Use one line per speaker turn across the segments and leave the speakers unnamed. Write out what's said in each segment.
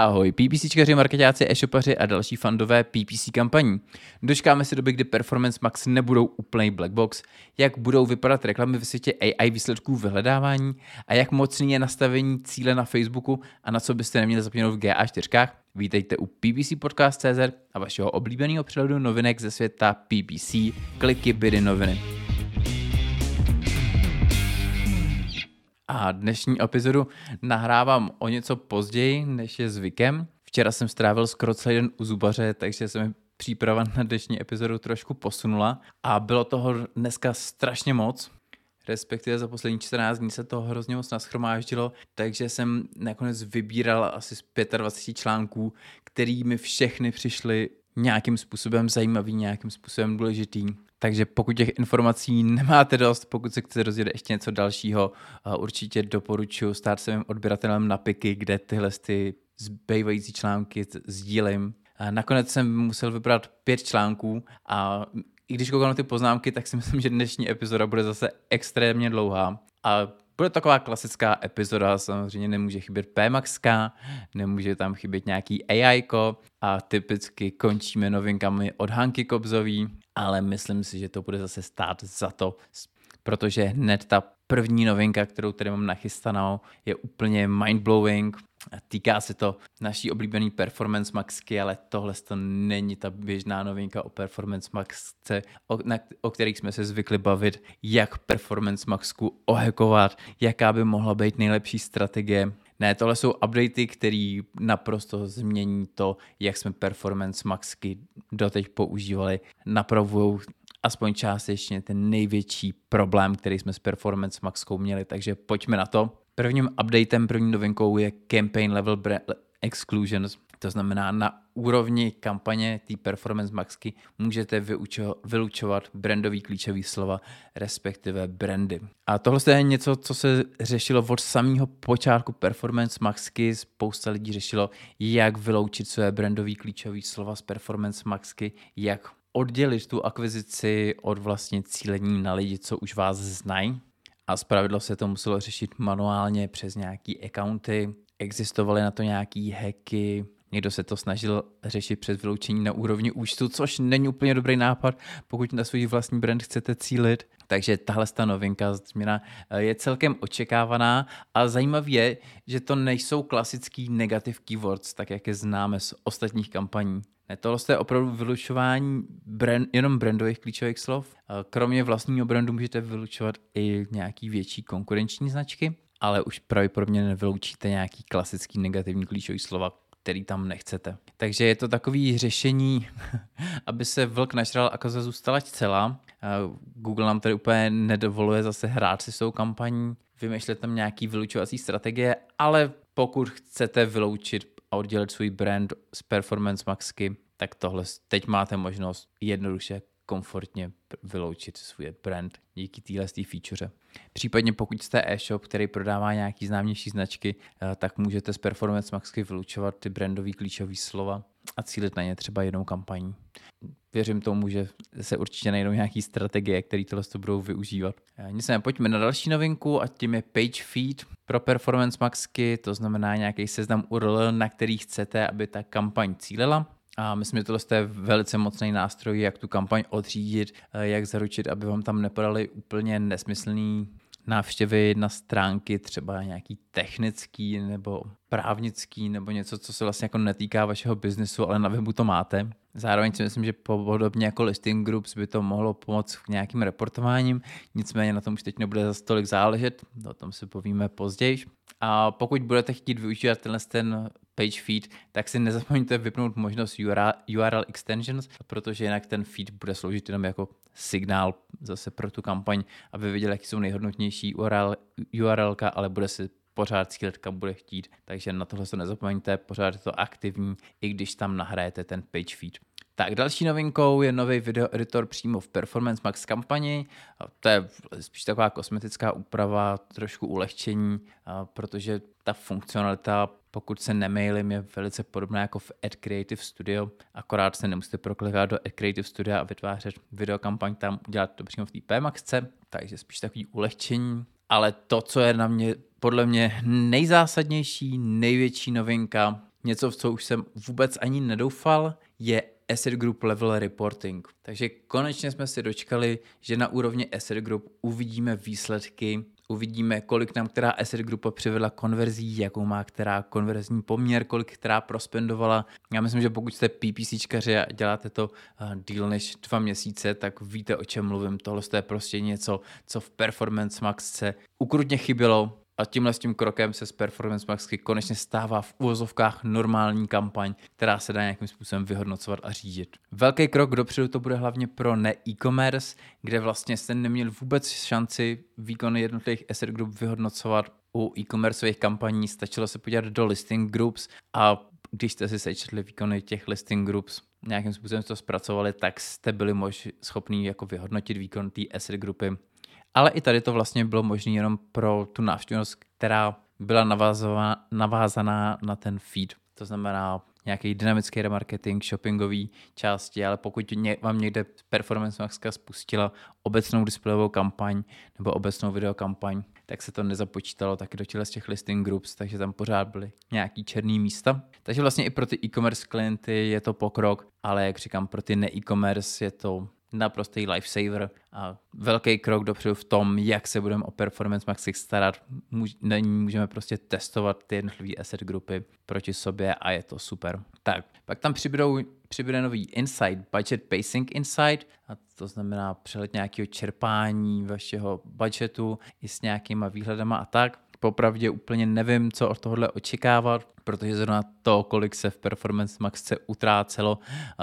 Ahoj, PPCčkaři, marketáci, e-shopaři a další fandové PPC kampaní. Dočkáme se doby, kdy Performance Max nebudou úplný black box, jak budou vypadat reklamy v světě AI výsledků vyhledávání a jak mocný je nastavení cíle na Facebooku a na co byste neměli zapomenout v GA4. Vítejte u PPC Podcast.cz a vašeho oblíbeného přehledu novinek ze světa PPC, kliky, bydy, noviny. A dnešní epizodu nahrávám o něco později, než je zvykem. Včera jsem strávil skoro celý den u zubaře, takže se mi příprava na dnešní epizodu trošku posunula a bylo toho dneska strašně moc. Respektive za poslední 14 dní se to hrozně moc naschromáždilo, takže jsem nakonec vybíral asi z 25 článků, který mi všechny přišly nějakým způsobem zajímavý, nějakým způsobem důležitý. Takže pokud těch informací nemáte dost, pokud se chcete rozjet ještě něco dalšího, určitě doporučuji stát se mým odběratelem na Piky, kde tyhle ty zbývající články sdílím. Nakonec jsem musel vybrat pět článků a i když koukám na ty poznámky, tak si myslím, že dnešní epizoda bude zase extrémně dlouhá. A bude taková klasická epizoda, samozřejmě nemůže chybět PMAX, nemůže tam chybět nějaký AI a typicky končíme novinkami od Hanky Kobzový, ale myslím si, že to bude zase stát za to, protože hned ta první novinka, kterou tady mám nachystanou, je úplně mindblowing. Týká se to naší oblíbený Performance Maxky, ale tohle to není ta běžná novinka o Performance Maxce, o, na, o kterých jsme se zvykli bavit, jak Performance Maxku ohekovat, jaká by mohla být nejlepší strategie. Ne, tohle jsou updaty, které naprosto změní to, jak jsme Performance Maxky doteď používali. Napravují aspoň částečně ten největší problém, který jsme s Performance Maxkou měli, takže pojďme na to. Prvním updatem, první novinkou je Campaign Level Exclusions, to znamená na úrovni kampaně té Performance Maxky můžete vyučo, vylučovat brandový klíčový slova, respektive brandy. A tohle je něco, co se řešilo od samého počátku Performance Maxky. Spousta lidí řešilo, jak vyloučit své brandový klíčový slova z Performance Maxky, jak oddělit tu akvizici od vlastně cílení na lidi, co už vás znají. A zpravidlo se to muselo řešit manuálně přes nějaký accounty, existovaly na to nějaký hacky, Někdo se to snažil řešit přes vyloučení na úrovni účtu, což není úplně dobrý nápad, pokud na svůj vlastní brand chcete cílit. Takže tahle ta novinka, změna eh, je celkem očekávaná a zajímavé je, že to nejsou klasický negative keywords, tak jak je známe z ostatních kampaní. Tohle je opravdu vylučování brand, jenom brandových klíčových slov. Kromě vlastního brandu můžete vylučovat i nějaký větší konkurenční značky, ale už pravděpodobně nevyloučíte nějaký klasický negativní klíčový slova, který tam nechcete. Takže je to takové řešení, aby se vlk našral a koza zůstala celá. Google nám tady úplně nedovoluje zase hrát si s tou kampaní, vymýšlet tam nějaký vylučovací strategie, ale pokud chcete vyloučit a oddělit svůj brand z Performance Maxky, tak tohle teď máte možnost jednoduše komfortně vyloučit svůj brand díky téhle feature. Případně pokud jste e-shop, který prodává nějaký známější značky, eh, tak můžete z Performance Maxky vylučovat ty brandové klíčové slova a cílit na ně třeba jednou kampaní. Věřím tomu, že se určitě najdou nějaké strategie, které tohle budou využívat. Eh, nicméně pojďme na další novinku a tím je Page Feed pro Performance Maxky, to znamená nějaký seznam URL, na který chcete, aby ta kampaň cílila. A myslím, že tohle je velice mocný nástroj, jak tu kampaň odřídit, eh, jak zaručit, aby vám tam nepadaly úplně nesmyslný návštěvy na stránky, třeba nějaký technický nebo právnický nebo něco, co se vlastně jako netýká vašeho biznesu, ale na webu to máte. Zároveň si myslím, že podobně jako listing groups by to mohlo pomoct k nějakým reportováním, nicméně na tom už teď nebude za tolik záležet, o tom si povíme později. A pokud budete chtít využívat tenhle ten page feed, tak si nezapomeňte vypnout možnost URL extensions, protože jinak ten feed bude sloužit jenom jako signál zase pro tu kampaň, aby viděli, jaký jsou nejhodnotnější URL, URL ale bude si pořád cílit, kam bude chtít. Takže na tohle se nezapomeňte, pořád je to aktivní, i když tam nahrajete ten page feed. Tak další novinkou je nový video editor přímo v Performance Max kampani. To je spíš taková kosmetická úprava, trošku ulehčení, protože ta funkcionalita, pokud se nemailím, je velice podobná jako v Ad Creative Studio, akorát se nemusíte proklikat do Ad Creative Studio a vytvářet videokampaň tam, udělat to přímo v té PMAXce, takže spíš takový ulehčení. Ale to, co je na mě podle mě nejzásadnější, největší novinka, něco, v co už jsem vůbec ani nedoufal, je Asset Group Level Reporting. Takže konečně jsme si dočkali, že na úrovni Asset Group uvidíme výsledky uvidíme, kolik nám která asset grupa přivedla konverzí, jakou má která konverzní poměr, kolik která prospendovala. Já myslím, že pokud jste PPCčkaři a děláte to uh, díl než dva měsíce, tak víte, o čem mluvím. Tohle je prostě něco, co v Performance Max se ukrutně chybělo a tímhle s tím krokem se z Performance Maxky konečně stává v úvozovkách normální kampaň, která se dá nějakým způsobem vyhodnocovat a řídit. Velký krok dopředu to bude hlavně pro ne-e-commerce, kde vlastně jste neměl vůbec šanci výkony jednotlivých asset group vyhodnocovat u e-commerceových kampaní, stačilo se podívat do listing groups a když jste si sečetli výkony těch listing groups, nějakým způsobem to zpracovali, tak jste byli mož schopni jako vyhodnotit výkon té asset grupy ale i tady to vlastně bylo možné jenom pro tu návštěvnost, která byla navázaná na ten feed. To znamená nějaký dynamický remarketing, shoppingový části, ale pokud vám někde Performance Maxka spustila obecnou displejovou kampaň nebo obecnou videokampaň, tak se to nezapočítalo taky do těle z těch listing groups, takže tam pořád byly nějaký černý místa. Takže vlastně i pro ty e-commerce klienty je to pokrok, ale jak říkám, pro ty ne-e-commerce je to naprostý lifesaver a velký krok dopředu v tom, jak se budeme o Performance Maxix starat. Můžeme prostě testovat ty jednotlivé asset grupy proti sobě a je to super. Tak, pak tam přibydou, přibude nový Insight, Budget Pacing Insight, a to znamená přehled nějakého čerpání vašeho budgetu i s nějakýma výhledama a tak popravdě úplně nevím, co od tohohle očekávat, protože zrovna to, kolik se v Performance Max utrácelo,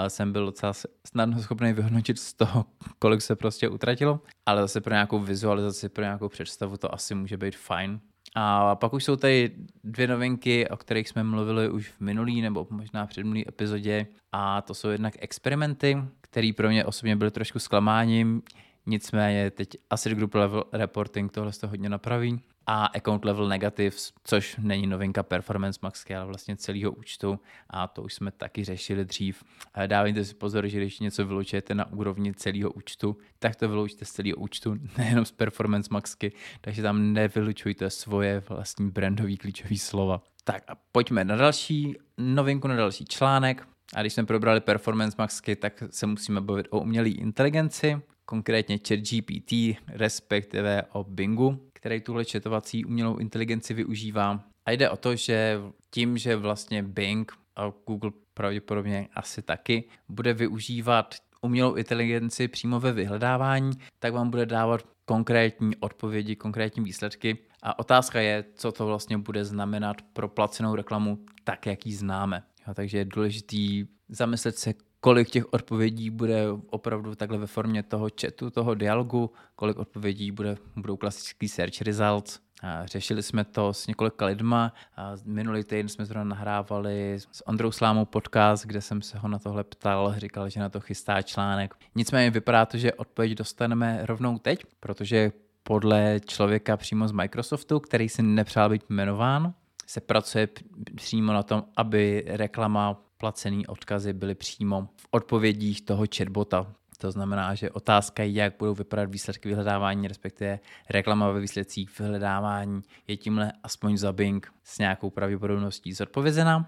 jsem byl docela snadno schopný vyhodnotit z toho, kolik se prostě utratilo, ale zase pro nějakou vizualizaci, pro nějakou představu to asi může být fajn. A pak už jsou tady dvě novinky, o kterých jsme mluvili už v minulý nebo možná předminulý epizodě. A to jsou jednak experimenty, které pro mě osobně byly trošku zklamáním, nicméně teď Asset Group Level Reporting tohle to hodně napraví a account level negatives, což není novinka Performance Maxky, ale vlastně celého účtu a to už jsme taky řešili dřív. Dávejte si pozor, že když něco vylučujete na úrovni celého účtu, tak to vyloučíte z celého účtu, nejenom z Performance Maxky, takže tam nevylučujte svoje vlastní brandové klíčové slova. Tak a pojďme na další novinku, na další článek. A když jsme probrali Performance Maxky, tak se musíme bavit o umělé inteligenci, konkrétně ChatGPT, respektive o Bingu, který tuhle četovací umělou inteligenci využívá. A jde o to, že tím, že vlastně Bing a Google pravděpodobně asi taky bude využívat umělou inteligenci přímo ve vyhledávání, tak vám bude dávat konkrétní odpovědi, konkrétní výsledky. A otázka je, co to vlastně bude znamenat pro placenou reklamu tak, jak ji známe. Jo, takže je důležitý zamyslet se, kolik těch odpovědí bude opravdu takhle ve formě toho chatu, toho dialogu, kolik odpovědí bude, budou klasický search results. A řešili jsme to s několika lidma. A minulý týden jsme zrovna nahrávali s Ondrou Slámou podcast, kde jsem se ho na tohle ptal, říkal, že na to chystá článek. Nicméně vypadá to, že odpověď dostaneme rovnou teď, protože podle člověka přímo z Microsoftu, který si nepřál být jmenován, se pracuje přímo na tom, aby reklama placené odkazy byly přímo v odpovědích toho chatbota. To znamená, že otázka, jak budou vypadat výsledky vyhledávání, respektive reklama ve výsledcích vyhledávání, je tímhle aspoň za Bing s nějakou pravděpodobností zodpovězena.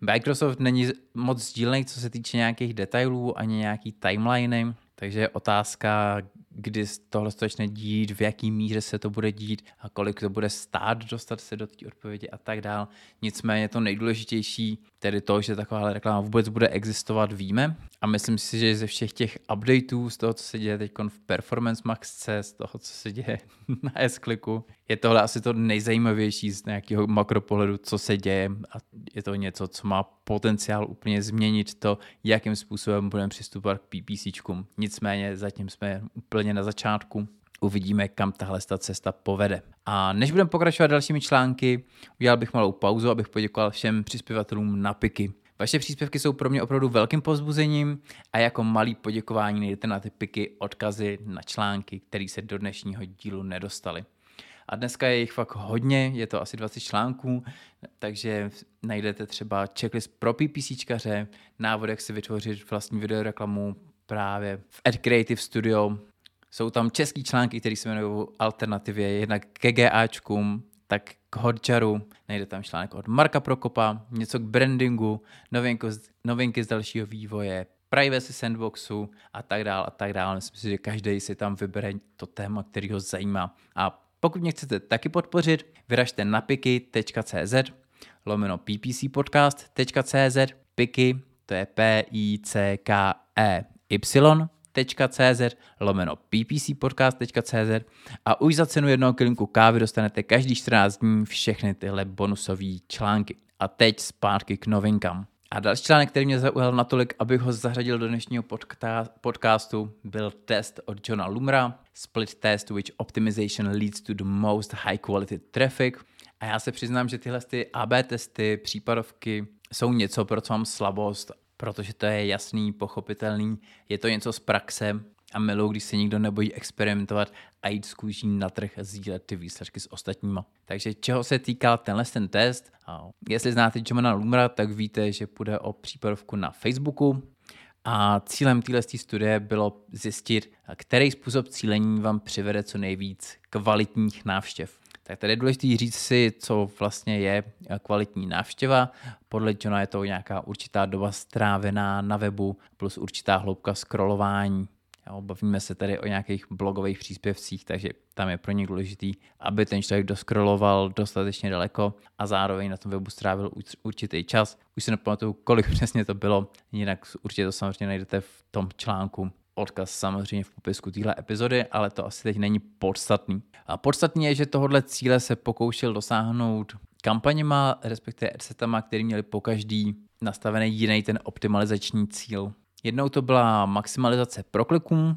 Microsoft není moc sdílený, co se týče nějakých detailů ani nějaký timeliny, takže otázka, kdy tohle začne dít, v jaký míře se to bude dít a kolik to bude stát dostat se do té odpovědi a tak dál. Nicméně to nejdůležitější, tedy to, že taková reklama vůbec bude existovat, víme. A myslím si, že ze všech těch updateů, z toho, co se děje teď v Performance Max z toho, co se děje na s je tohle asi to nejzajímavější z nějakého makropohledu, co se děje a je to něco, co má potenciál úplně změnit to, jakým způsobem budeme přistupovat k PPCčkům. Nicméně zatím jsme úplně na začátku uvidíme, kam tahle cesta povede. A než budeme pokračovat dalšími články, udělal bych malou pauzu, abych poděkoval všem přispěvatelům na piky. Vaše příspěvky jsou pro mě opravdu velkým pozbuzením a jako malý poděkování najdete na ty piky odkazy na články, které se do dnešního dílu nedostaly. A dneska je jich fakt hodně, je to asi 20 článků, takže najdete třeba checklist pro PPCčkaře, návod, jak si vytvořit vlastní videoreklamu právě v Ad Creative Studio. Jsou tam český články, které se jmenují Alternativě, jednak k GAčkům, tak k Hotjaru, najde tam článek od Marka Prokopa, něco k brandingu, novinky, novinky z dalšího vývoje, privacy sandboxu a tak dále a tak dále. Myslím si, že každý si tam vybere to téma, který ho zajímá. A pokud mě chcete taky podpořit, vyražte na piky.cz lomeno ppcpodcast.cz piky, to je P-I-C-K-E Y cz lomeno ppcpodcast.cz a už za cenu jednoho kilinku kávy dostanete každý 14 dní všechny tyhle bonusové články. A teď zpátky k novinkám. A další článek, který mě zaujal natolik, abych ho zařadil do dnešního podcastu, byl test od Johna Lumra, Split Test which optimization leads to the most high quality traffic. A já se přiznám, že tyhle ty AB testy, případovky jsou něco, pro co mám slabost protože to je jasný, pochopitelný, je to něco z praxe a miluji, když se nikdo nebojí experimentovat a jít zkuší na trh a sdílet ty výsledky s ostatníma. Takže čeho se týká tenhle ten test, a jestli znáte Jomana Lumra, tak víte, že půjde o případovku na Facebooku, a cílem téhle studie bylo zjistit, který způsob cílení vám přivede co nejvíc kvalitních návštěv. Tak tady je důležité říct si, co vlastně je kvalitní návštěva. Podle Johna je to nějaká určitá doba strávená na webu plus určitá hloubka scrollování. Jo, bavíme se tady o nějakých blogových příspěvcích, takže tam je pro ně důležitý, aby ten člověk doskroloval dostatečně daleko a zároveň na tom webu strávil určitý čas. Už si nepamatuju, kolik přesně to bylo, jinak určitě to samozřejmě najdete v tom článku odkaz samozřejmě v popisku téhle epizody, ale to asi teď není podstatný. A podstatný je, že tohohle cíle se pokoušel dosáhnout kampaněma, respektive adsetama, který měli po každý nastavený jiný ten optimalizační cíl. Jednou to byla maximalizace prokliků,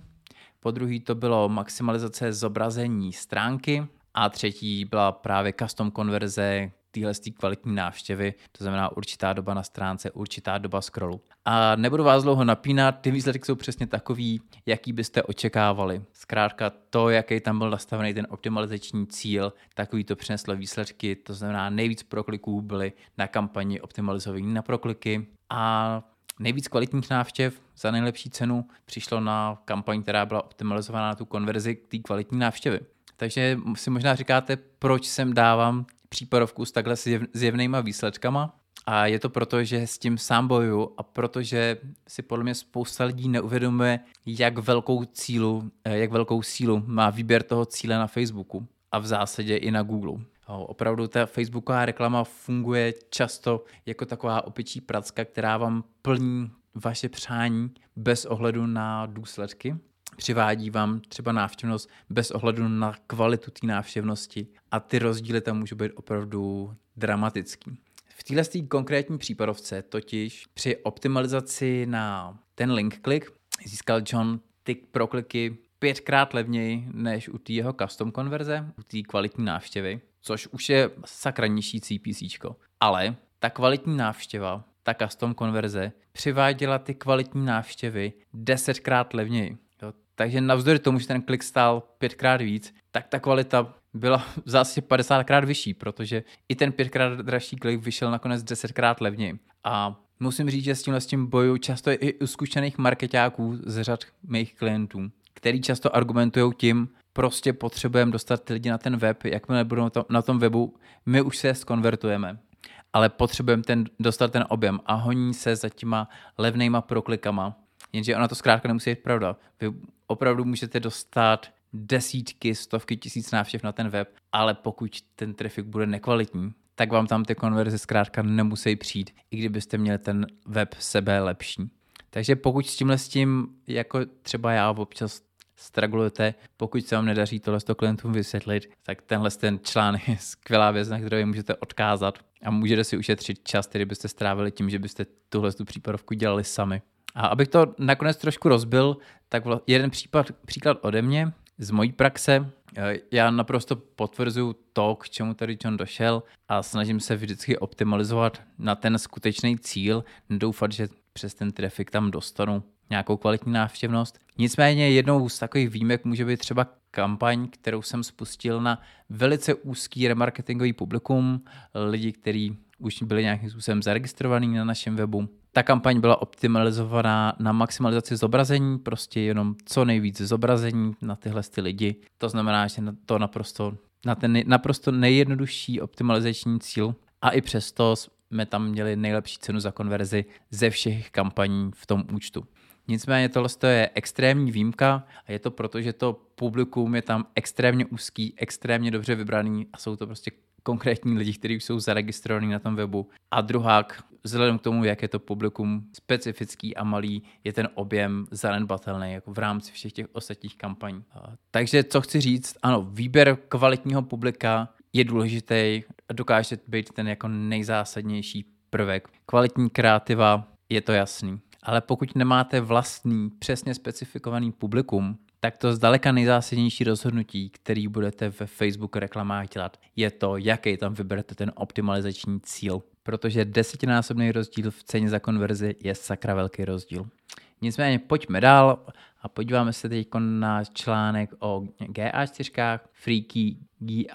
po druhý to bylo maximalizace zobrazení stránky a třetí byla právě custom konverze téhle kvalitní návštěvy, to znamená určitá doba na stránce, určitá doba scrollu. A nebudu vás dlouho napínat, ty výsledky jsou přesně takový, jaký byste očekávali. Zkrátka to, jaký tam byl nastavený ten optimalizační cíl, takový to přineslo výsledky, to znamená nejvíc prokliků byly na kampani optimalizovaný na prokliky a nejvíc kvalitních návštěv za nejlepší cenu přišlo na kampaň, která byla optimalizovaná na tu konverzi k té kvalitní návštěvy. Takže si možná říkáte, proč sem dávám případovku s takhle zjevnýma výsledkama. A je to proto, že s tím sám bojuju a protože si podle mě spousta lidí neuvědomuje, jak velkou, cílu, eh, jak velkou sílu má výběr toho cíle na Facebooku a v zásadě i na Google. Opravdu ta facebooková reklama funguje často jako taková opičí pracka, která vám plní vaše přání bez ohledu na důsledky přivádí vám třeba návštěvnost bez ohledu na kvalitu té návštěvnosti a ty rozdíly tam můžou být opravdu dramatický. V téhle konkrétní případovce totiž při optimalizaci na ten link klik získal John ty prokliky pětkrát levněji než u té jeho custom konverze, u té kvalitní návštěvy, což už je sakra nižší CPC. Ale ta kvalitní návštěva, ta custom konverze, přiváděla ty kvalitní návštěvy desetkrát levněji. Takže navzdory tomu, že ten klik stál pětkrát víc, tak ta kvalita byla v zásadě 50krát vyšší, protože i ten pětkrát dražší klik vyšel nakonec desetkrát levněji. A musím říct, že s tímhle s tím boju často i u zkušených marketáků z řad mých klientů, který často argumentují tím, prostě potřebujeme dostat ty lidi na ten web, jakmile budou na tom webu, my už se skonvertujeme ale potřebujeme ten, dostat ten objem a honí se za těma levnýma proklikama, Jenže ona to zkrátka nemusí být pravda. Vy opravdu můžete dostat desítky, stovky tisíc návštěv na ten web, ale pokud ten trafik bude nekvalitní, tak vám tam ty konverze zkrátka nemusí přijít, i kdybyste měli ten web sebe lepší. Takže pokud s tímhle s tím, jako třeba já občas stragulujete, pokud se vám nedaří tohle to klientům vysvětlit, tak tenhle ten článek je skvělá věc, na kterou můžete odkázat a můžete si ušetřit čas, který byste strávili tím, že byste tuhle tu případovku dělali sami. A abych to nakonec trošku rozbil, tak jeden případ, příklad ode mě z mojí praxe. Eh, já naprosto potvrzuju to, k čemu tady John došel a snažím se vždycky optimalizovat na ten skutečný cíl, doufat, že přes ten trafik tam dostanu nějakou kvalitní návštěvnost. Nicméně jednou z takových výjimek může být třeba kampaň, kterou jsem spustil na velice úzký remarketingový publikum, lidi, kteří už byli nějakým způsobem zaregistrovaní na našem webu ta kampaň byla optimalizovaná na maximalizaci zobrazení, prostě jenom co nejvíc zobrazení na tyhle ty lidi. To znamená, že to naprosto na ten naprosto nejjednodušší optimalizační cíl a i přesto jsme tam měli nejlepší cenu za konverzi ze všech kampaní v tom účtu. Nicméně tohle je extrémní výjimka a je to proto, že to publikum je tam extrémně úzký, extrémně dobře vybraný a jsou to prostě konkrétní lidi, kteří jsou zaregistrovaní na tom webu. A druhák, vzhledem k tomu, jak je to publikum specifický a malý, je ten objem zanedbatelný jako v rámci všech těch ostatních kampaní. Takže co chci říct, ano, výběr kvalitního publika je důležitý a dokáže být ten jako nejzásadnější prvek. Kvalitní kreativa, je to jasný. Ale pokud nemáte vlastní, přesně specifikovaný publikum, tak to zdaleka nejzásadnější rozhodnutí, který budete ve Facebook reklamách dělat, je to, jaký tam vyberete ten optimalizační cíl. Protože desetinásobný rozdíl v ceně za konverzi je sakra velký rozdíl. Nicméně pojďme dál a podíváme se teď na článek o GA4, Freaky, G...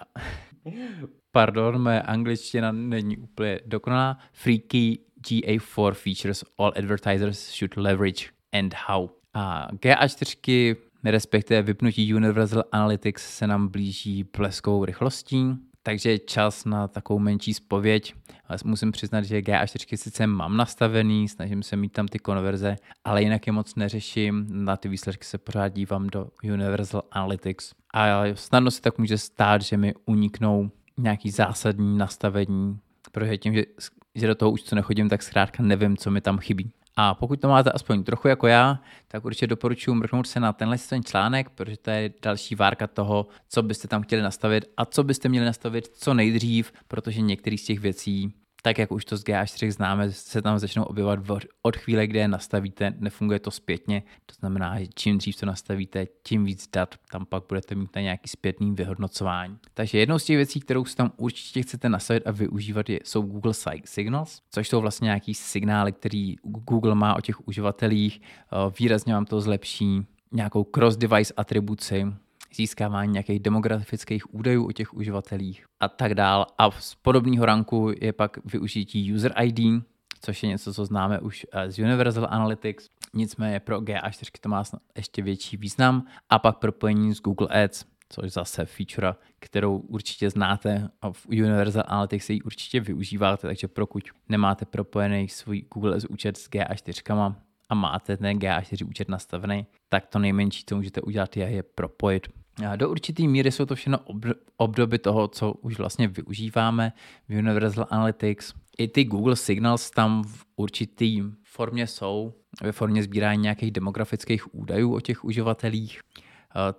Pardon, moje angličtina není úplně dokonalá. Freaky GA4 features all advertisers should leverage and how. A GA4 respektive vypnutí Universal Analytics se nám blíží bleskovou rychlostí, takže čas na takovou menší spověď. Ale musím přiznat, že GA4 sice mám nastavený, snažím se mít tam ty konverze, ale jinak je moc neřeším. Na ty výsledky se pořád dívám do Universal Analytics. A snadno se tak může stát, že mi uniknou nějaký zásadní nastavení, protože tím, že, že do toho už co nechodím, tak zkrátka nevím, co mi tam chybí. A pokud to máte aspoň trochu jako já, tak určitě doporučuji mrknout se na tenhle ten článek, protože to je další várka toho, co byste tam chtěli nastavit a co byste měli nastavit co nejdřív, protože některé z těch věcí tak jak už to z GA4 známe, se tam začnou objevovat od chvíle, kdy je nastavíte, nefunguje to zpětně, to znamená, že čím dřív to nastavíte, tím víc dat tam pak budete mít na nějaký zpětný vyhodnocování. Takže jednou z těch věcí, kterou si tam určitě chcete nastavit a využívat, je, jsou Google Signals, což jsou vlastně nějaký signály, který Google má o těch uživatelích, výrazně vám to zlepší nějakou cross-device atribuci, získávání nějakých demografických údajů o těch uživatelích a tak dál. A z podobného ranku je pak využití User ID, což je něco, co známe už eh, z Universal Analytics. Nicméně pro GA4 to má ještě větší význam. A pak propojení s Google Ads, což zase feature, kterou určitě znáte a v Universal Analytics ji určitě využíváte, takže pokud nemáte propojený svůj Google Ads účet s GA4 a máte ten GA4 účet nastavený, tak to nejmenší, co můžete udělat, je je propojit do určité míry jsou to všechno obdoby toho, co už vlastně využíváme v Universal Analytics. I ty Google Signals tam v určitý formě jsou, ve formě sbírání nějakých demografických údajů o těch uživatelích.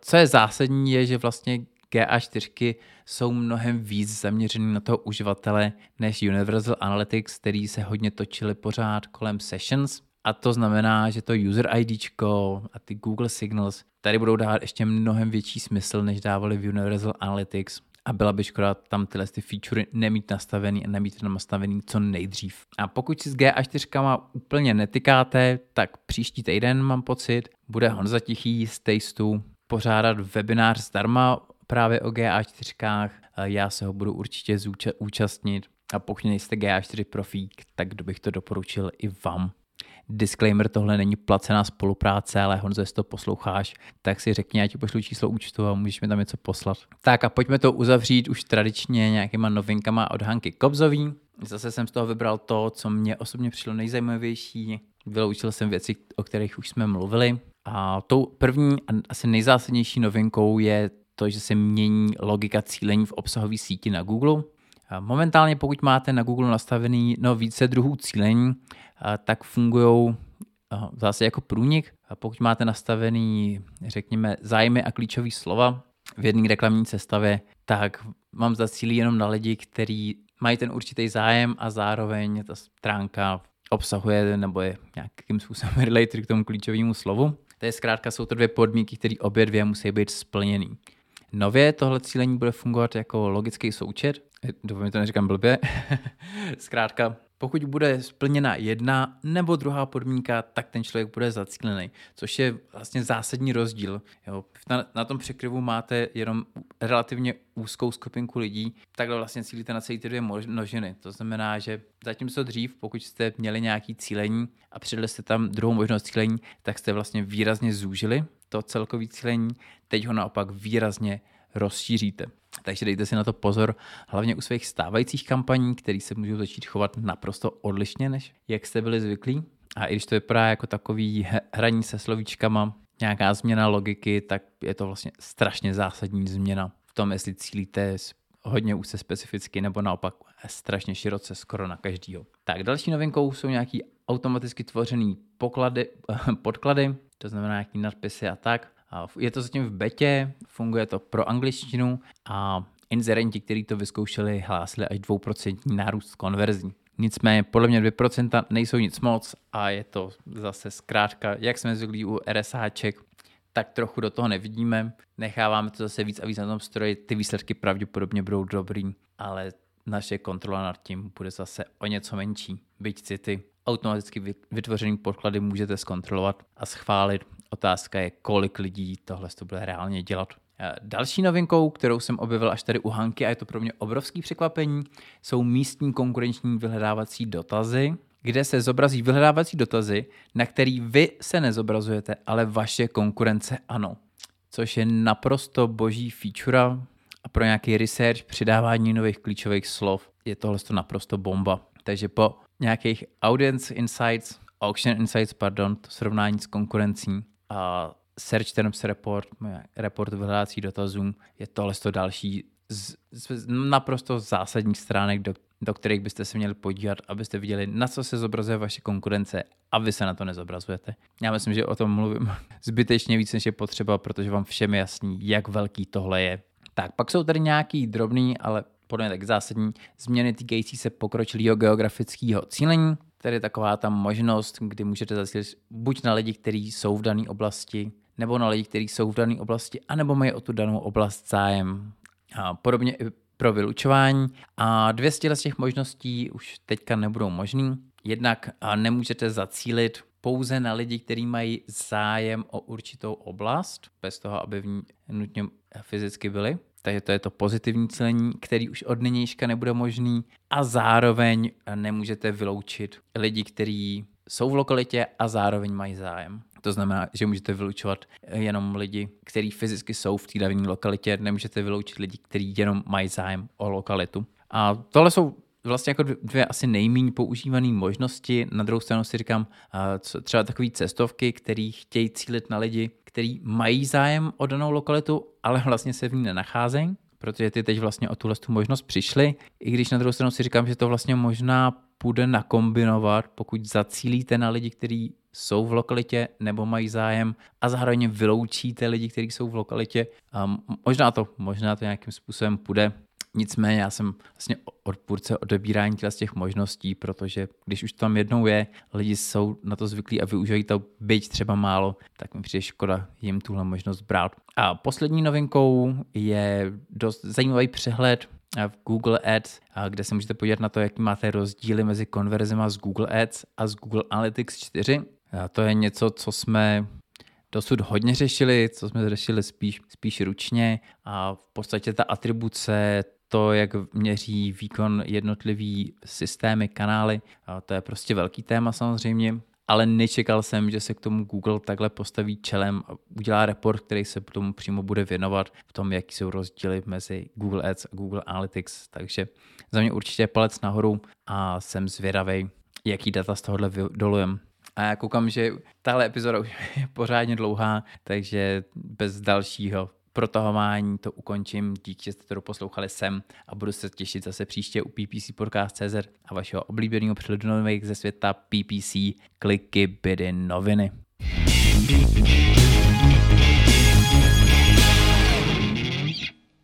Co je zásadní, je, že vlastně GA4 jsou mnohem víc zaměřený na toho uživatele než Universal Analytics, který se hodně točili pořád kolem sessions. A to znamená, že to user ID a ty Google Signals tady budou dávat ještě mnohem větší smysl, než dávali v Universal Analytics. A byla by škoda tam tyhle ty featurey nemít nastavený a nemít tam nastavený co nejdřív. A pokud si s GA4 úplně netykáte, tak příští týden mám pocit, bude Honza Tichý z Tasteu pořádat webinář zdarma právě o GA4. Já se ho budu určitě zúčastnit. A pokud nejste GA4 profík, tak bych to doporučil i vám. Disclaimer, tohle není placená spolupráce, ale Honzo, jestli to posloucháš, tak si řekni, já ti pošlu číslo účtu a můžeš mi tam něco poslat. Tak a pojďme to uzavřít už tradičně nějakýma novinkama od Hanky Kobzový. Zase jsem z toho vybral to, co mě osobně přišlo nejzajímavější. Vyloučil jsem věci, o kterých už jsme mluvili. A tou první a asi nejzásadnější novinkou je to, že se mění logika cílení v obsahové síti na Google. Momentálně, pokud máte na Google nastavený no, více druhů cílení, tak fungují zase jako průnik. Pokud máte nastavený, řekněme, zájmy a klíčové slova v jedné reklamní sestavě, tak vám zacílí jenom na lidi, kteří mají ten určitý zájem a zároveň ta stránka obsahuje nebo je nějakým způsobem related k tomu klíčovému slovu. To je zkrátka, jsou to dvě podmínky, které obě dvě musí být splněny. Nově tohle cílení bude fungovat jako logický součet. Doufám, to neříkám blbě. Zkrátka, pokud bude splněna jedna nebo druhá podmínka, tak ten člověk bude zacílený, což je vlastně zásadní rozdíl. Jo. Na, na tom překryvu máte jenom relativně úzkou skupinku lidí, takhle vlastně cílíte na celé ty dvě množiny. To znamená, že zatímco dřív, pokud jste měli nějaký cílení a přidali jste tam druhou možnost cílení, tak jste vlastně výrazně zúžili to celkové cílení, teď ho naopak výrazně rozšíříte. Takže dejte si na to pozor, hlavně u svých stávajících kampaní, které se můžou začít chovat naprosto odlišně, než jak jste byli zvyklí. A i když to vypadá jako takový hraní se slovíčkama, nějaká změna logiky, tak je to vlastně strašně zásadní změna v tom, jestli cílíte hodně úzce specificky nebo naopak strašně široce skoro na každýho. Tak další novinkou jsou nějaký automaticky tvořený poklady, podklady, to znamená nějaký nadpisy a tak. Je to zatím v betě, funguje to pro angličtinu a inzerenti, kteří to vyzkoušeli, hlásili až 2% nárůst konverzí. Nicméně podle mě 2% nejsou nic moc a je to zase zkrátka, jak jsme zvyklí u RSHček, tak trochu do toho nevidíme. Necháváme to zase víc a víc na tom stroji. Ty výsledky pravděpodobně budou dobrý, ale naše kontrola nad tím bude zase o něco menší. Byť si ty automaticky vytvořený podklady můžete zkontrolovat a schválit. Otázka je, kolik lidí tohle to bude reálně dělat. Eh, další novinkou, kterou jsem objevil až tady u Hanky, a je to pro mě obrovský překvapení, jsou místní konkurenční vyhledávací dotazy, kde se zobrazí vyhledávací dotazy, na který vy se nezobrazujete, ale vaše konkurence ano. Což je naprosto boží feature a pro nějaký research, přidávání nových klíčových slov je tohle naprosto bomba. Takže po nějakých audience insights, auction insights, pardon, to srovnání s konkurencí a search terms report, report vyhledávací dotazů, je tohle to další z, z naprosto zásadních stránek, do, do kterých byste se měli podívat, abyste viděli, na co se zobrazuje vaše konkurence a vy se na to nezobrazujete. Já myslím, že o tom mluvím zbytečně víc, než je potřeba, protože vám všem je jasný, jak velký tohle je. Tak, pak jsou tady nějaký drobný, ale podle mě tak zásadní změny týkající se pokročilého geografického cílení. Tady je taková ta možnost, kdy můžete zacílit buď na lidi, kteří jsou v dané oblasti, nebo na lidi, kteří jsou v dané oblasti, anebo mají o tu danou oblast zájem. A podobně i pro vylučování. A dvě z těch možností už teďka nebudou možný. Jednak nemůžete zacílit pouze na lidi, kteří mají zájem o určitou oblast, bez toho, aby v ní nutně fyzicky byli. Takže to je to pozitivní cílení, který už od nynějška nebude možný. A zároveň nemůžete vyloučit lidi, kteří jsou v lokalitě a zároveň mají zájem. To znamená, že můžete vylučovat jenom lidi, kteří fyzicky jsou v té dané lokalitě, nemůžete vyloučit lidi, kteří jenom mají zájem o lokalitu. A tohle jsou vlastně jako dvě asi nejméně používané možnosti. Na druhou stranu si říkám, co, třeba takové cestovky, které chtějí cílit na lidi, kteří mají zájem o danou lokalitu, ale vlastně se v ní nenacházejí, protože ty teď vlastně o tuhle tu možnost přišli, i když na druhou stranu si říkám, že to vlastně možná půjde nakombinovat, pokud zacílíte na lidi, kteří jsou v lokalitě nebo mají zájem a zároveň vyloučíte lidi, kteří jsou v lokalitě. Um, možná to, možná to nějakým způsobem půjde. Nicméně já jsem vlastně odpůrce odebírání z těch možností, protože když už tam jednou je, lidi jsou na to zvyklí a využívají to byť třeba málo, tak mi přijde škoda jim tuhle možnost brát. A poslední novinkou je dost zajímavý přehled v Google Ads, kde se můžete podívat na to, jaký máte rozdíly mezi konverzema z Google Ads a z Google Analytics 4. A to je něco, co jsme dosud hodně řešili, co jsme řešili spíš, spíš ručně a v podstatě ta atribuce, to, jak měří výkon jednotlivý systémy, kanály, to je prostě velký téma samozřejmě, ale nečekal jsem, že se k tomu Google takhle postaví čelem a udělá report, který se tomu přímo bude věnovat v tom, jaký jsou rozdíly mezi Google Ads a Google Analytics. Takže za mě určitě palec nahoru a jsem zvědavý, jaký data z tohohle dolujem. A já koukám, že tahle epizoda už je pořádně dlouhá, takže bez dalšího protahování to ukončím. Díky, že jste to poslouchali sem a budu se těšit zase příště u PPC Podcast.cz a vašeho oblíbeného přehledu nových ze světa PPC kliky, bydy, noviny.